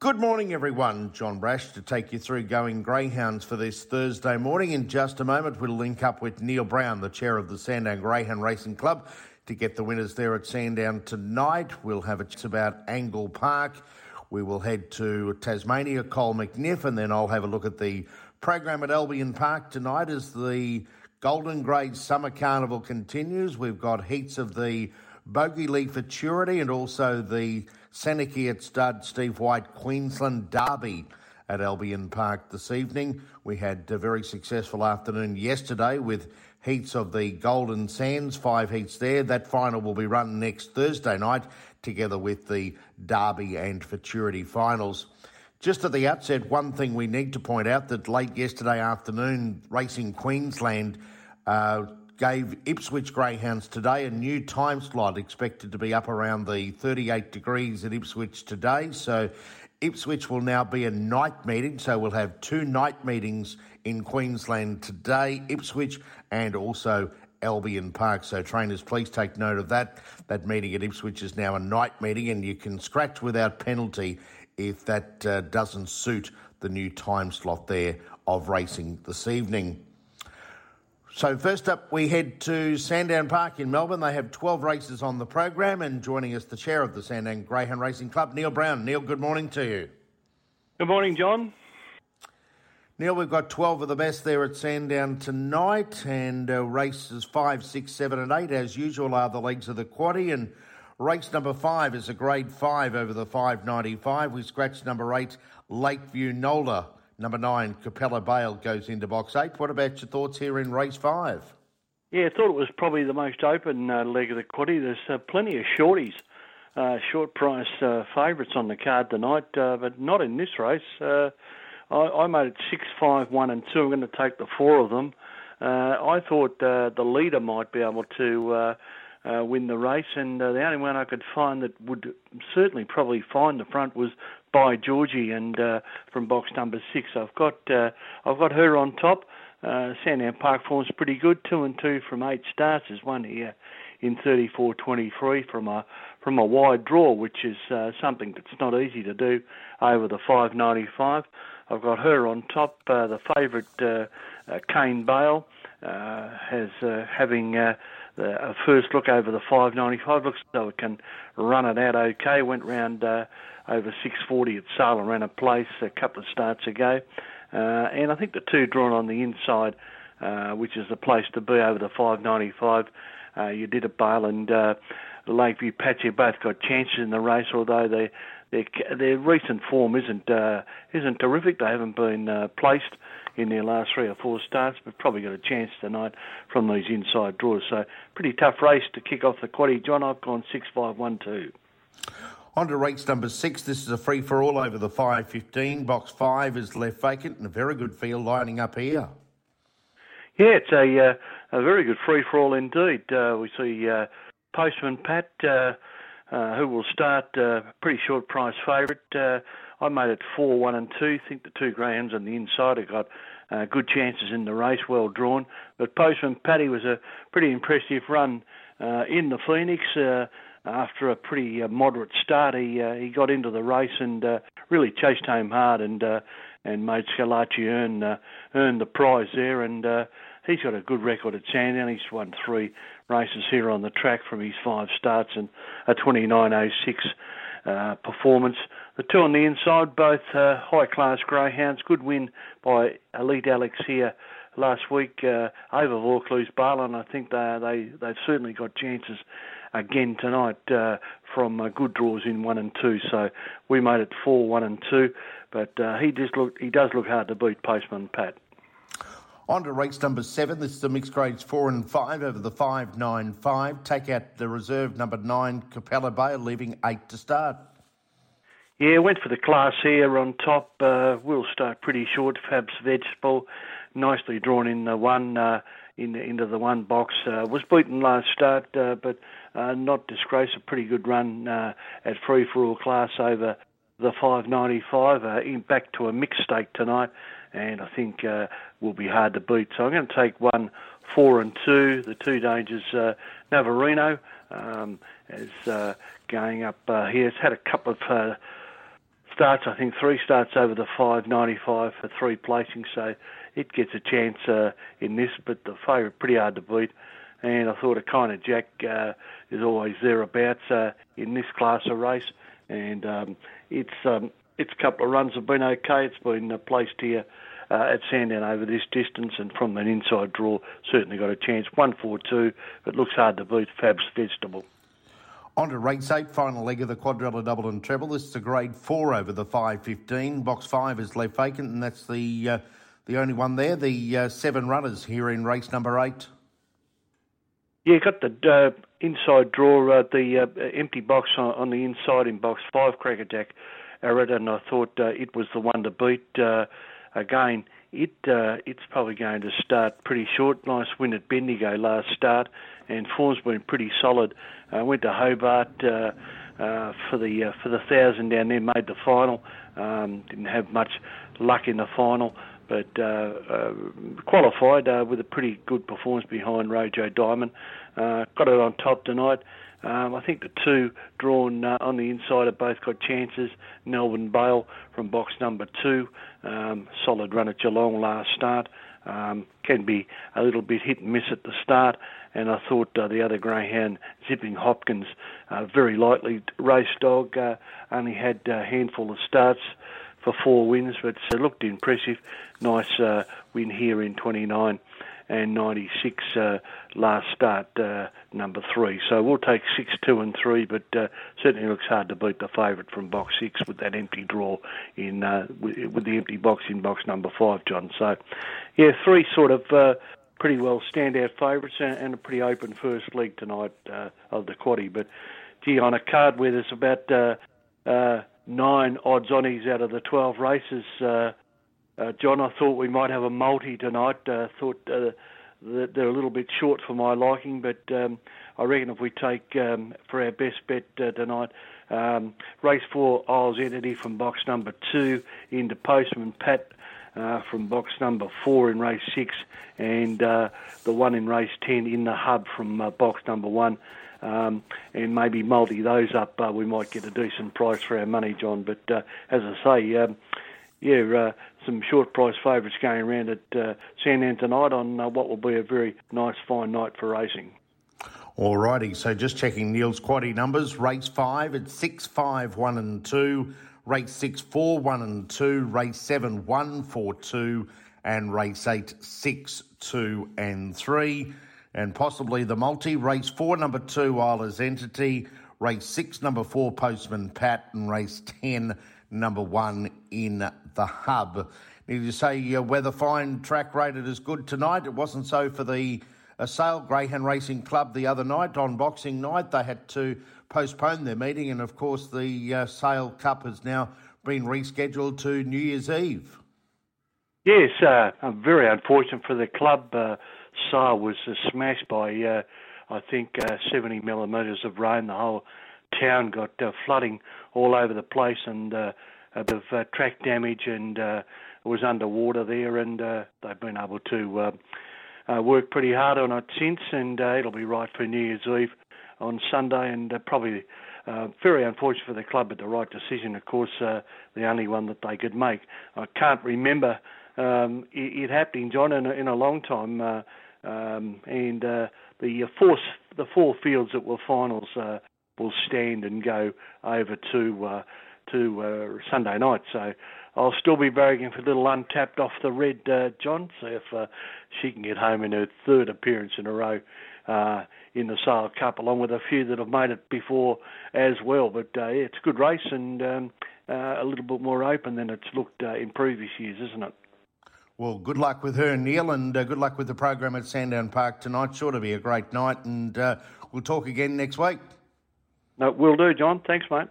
Good morning, everyone. John Brasch to take you through going greyhounds for this Thursday morning. In just a moment, we'll link up with Neil Brown, the chair of the Sandown Greyhound Racing Club, to get the winners there at Sandown tonight. We'll have a chat about Angle Park. We will head to Tasmania, Cole McNiff, and then I'll have a look at the program at Albion Park tonight as the Golden Grade Summer Carnival continues. We've got heats of the Bogey League Futurity and also the Seneca at Stud Steve White Queensland Derby at Albion Park this evening. We had a very successful afternoon yesterday with heats of the Golden Sands, five heats there. That final will be run next Thursday night together with the Derby and Futurity finals. Just at the outset, one thing we need to point out that late yesterday afternoon, Racing Queensland uh, gave Ipswich Greyhounds today a new time slot, expected to be up around the 38 degrees at Ipswich today. So Ipswich will now be a night meeting, so we'll have two night meetings in Queensland today, Ipswich and also Albion Park. So, trainers, please take note of that. That meeting at Ipswich is now a night meeting, and you can scratch without penalty if that uh, doesn't suit the new time slot there of racing this evening. So, first up, we head to Sandown Park in Melbourne. They have 12 races on the program, and joining us, the chair of the Sandown Greyhound Racing Club, Neil Brown. Neil, good morning to you. Good morning, John. Neil, we've got 12 of the best there at Sandown tonight, and uh, races 5, 6, 7, and 8, as usual, are the legs of the quaddy, and Race number five is a grade five over the 595. We scratched number eight, Lakeview Nolda. Number nine, Capella Bale goes into box eight. What about your thoughts here in race five? Yeah, I thought it was probably the most open uh, leg of the quaddy. There's uh, plenty of shorties, uh, short price uh, favourites on the card tonight, uh, but not in this race. Uh, I, I, made it six, five, one, and two. I'm going to take the four of them. I thought the leader might be able to uh, win the race. And uh, the only one I could find that would certainly probably find the front was by Georgie, and uh, from box number six, I've got uh, I've got her on top. Uh, Sandown Park form's pretty good, two and two from eight starts. There's one here in 34.23 from a from a wide draw, which is uh, something that's not easy to do over the 5.95. I've got her on top. Uh, the favourite uh, uh, Kane Bale uh, has uh, having a first look over the 595. Looks though it can run it out okay. Went round uh, over 640 at Sale ran a place a couple of starts ago. Uh, and I think the two drawn on the inside, uh, which is the place to be over the 595. Uh, you did a Bale and uh, Lakeview Patchy both got chances in the race, although they their their recent form isn't uh, isn't terrific. They haven't been uh, placed in their last three or four starts, but probably got a chance tonight from these inside draws. So pretty tough race to kick off the quaddy. John, I've gone six five one two. On to race number six. This is a free for all over the 515. Box five is left vacant and a very good field lining up here. Yeah, it's a, uh, a very good free for all indeed. Uh, we see uh, Postman Pat, uh, uh, who will start uh, pretty short price favourite. I made it four, one, and two. Think the two greyhounds on the inside have got uh, good chances in the race, well drawn. But Postman Paddy was a pretty impressive run uh, in the Phoenix. Uh, after a pretty uh, moderate start, he uh, he got into the race and uh, really chased home hard and and made Scalacci earn earn the prize there. And he's got a good record at Sandown. He's won three races here on the track from his five starts and a 29.06 uh, performance. The two on the inside, both uh, high class greyhounds. Good win by Elite Alex here last week uh, over Vaucluse Barlin. I think they they they've certainly got chances again tonight uh, from uh, good draws in one and two. So we made it four, one and two, but uh, he just look he does look hard to beat Postman Pat. On to race number seven. This is the mixed grades four and five over the five nine five. Take out the reserve number nine Capella Bale, leaving eight to start. Yeah, went for the class here on top. Uh, we'll start pretty short. Fab's vegetable, nicely drawn in the one uh, in the, into the one box. Uh, was beaten last start, uh, but uh, not disgrace. A pretty good run uh, at free for all class over the 595. Uh, in back to a mixed stake tonight and I think will be hard to beat. So I'm going to take one, four, and two. The two dangers, uh, Navarino um, is going up here. It's had a couple of starts, I think three starts over the 595 for three placings, so it gets a chance uh, in this, but the favourite pretty hard to beat. And I thought a kind of Jack uh, is always thereabouts uh, in this class of race, and um, its um, its couple of runs have been okay. It's been uh, placed here uh, at Sandown over this distance, and from an inside draw, certainly got a chance. One four two, but looks hard to beat. Fab's vegetable. On to race eight, final leg of the quadrilla double and treble. This is a grade four over the 515. Box five is left vacant, and that's the uh, the only one there. The uh, seven runners here in race number eight. Yeah, got the uh, inside draw, uh, the uh, empty box on, on, the inside in box five, Crackerjack Arrett, and I thought uh, it was the one to beat. again, it it's probably going to start pretty short. Nice win at Bendigo last start and form's been pretty solid. I uh, went to Hobart uh, uh, for the for the thousand down there, made the final. Um, didn't have much luck in the final, but qualified with a pretty good performance behind Rojo Diamond. Got it on top tonight. Um, I think the two drawn uh, on the inside have both got chances. Melbourne Bale from box number two, um, solid run at Geelong last start. Um, can be a little bit hit and miss at the start and I thought uh, the other greyhound, Zipping Hopkins, uh, very lightly raced dog, uh, only had a handful of starts for four wins, but uh, looked impressive. Nice uh, win here in 29 and 96 uh, last start, uh, number three. So we'll take six, two, and three, but uh, certainly looks hard to beat the favourite from box six with that empty draw in uh, with, with, the empty box in box number five, John. So, yeah, three sort of uh, pretty well standout favourites and, a pretty open first leg tonight uh, of the quaddy. But gee, on a card where there's about uh, uh, nine odds onnies out of the 12 races, John, I thought we might have a multi tonight. Thought that they're a little bit short for my liking, but um, I reckon if we take um, for our best bet uh, tonight, um, race four Isles Entity from box number two into Postman Pat uh, from box number four in race six, and uh, the one in race ten in the hub from uh, box number one. Um, and maybe multi those up, uh, we might get a decent price for our money, John. But uh, as I say, um, yeah, uh, some short price favourites going around at uh, Sandown tonight on uh, what will be a very nice, fine night for racing. Alrighty, so just checking Neil's quaddy numbers. Race five at six, five, one, and two race 6, 4, 1 and 2, race 7, 1, 4, 2, and race 8, 6, 2 and 3. And possibly the multi, race 4, number 2, Isla's Entity, race 6, number 4, Postman Pat, and race 10, number 1 in the hub. Need to say uh, fine track rated as good tonight. It wasn't so for the uh, Sale Greyhound Racing Club the other night on Boxing Night. They had to postpone their meeting, and of course, the uh, Sale Cup has now been rescheduled to New Year's Eve. Yes, uh, very unfortunate for the club. Uh, Sale was uh, smashed by, uh, I think, uh, 70 millimetres of rain. The whole town got uh, flooding all over the place, and uh, a bit of uh, track damage, and uh, was underwater there. And uh, they've been able to uh, uh, work pretty hard on it since, and uh, it'll be right for New Year's Eve on Sunday, and uh, probably uh, very unfortunate for the club, but the right decision, of course, uh, the only one that they could make. I can't remember um, it, it, happening, John, in a, in a long time. Uh, um, and uh, the four the four fields that were finals uh, will stand and go over to to Sunday night. So I'll still be begging for a little untapped off the red, uh, John. See if uh, she can get home in her third appearance in a row uh, in the Sale Cup, along with a few that have made it before as well. But uh, yeah, it's a good race and um, uh, a little bit more open than it's looked uh, in previous years, isn't it? Well, good luck with her, Neil, and uh, good luck with the program at Sandown Park tonight. Sure to be a great night, and uh, we'll talk again next week. No, we'll do, John. Thanks, mate.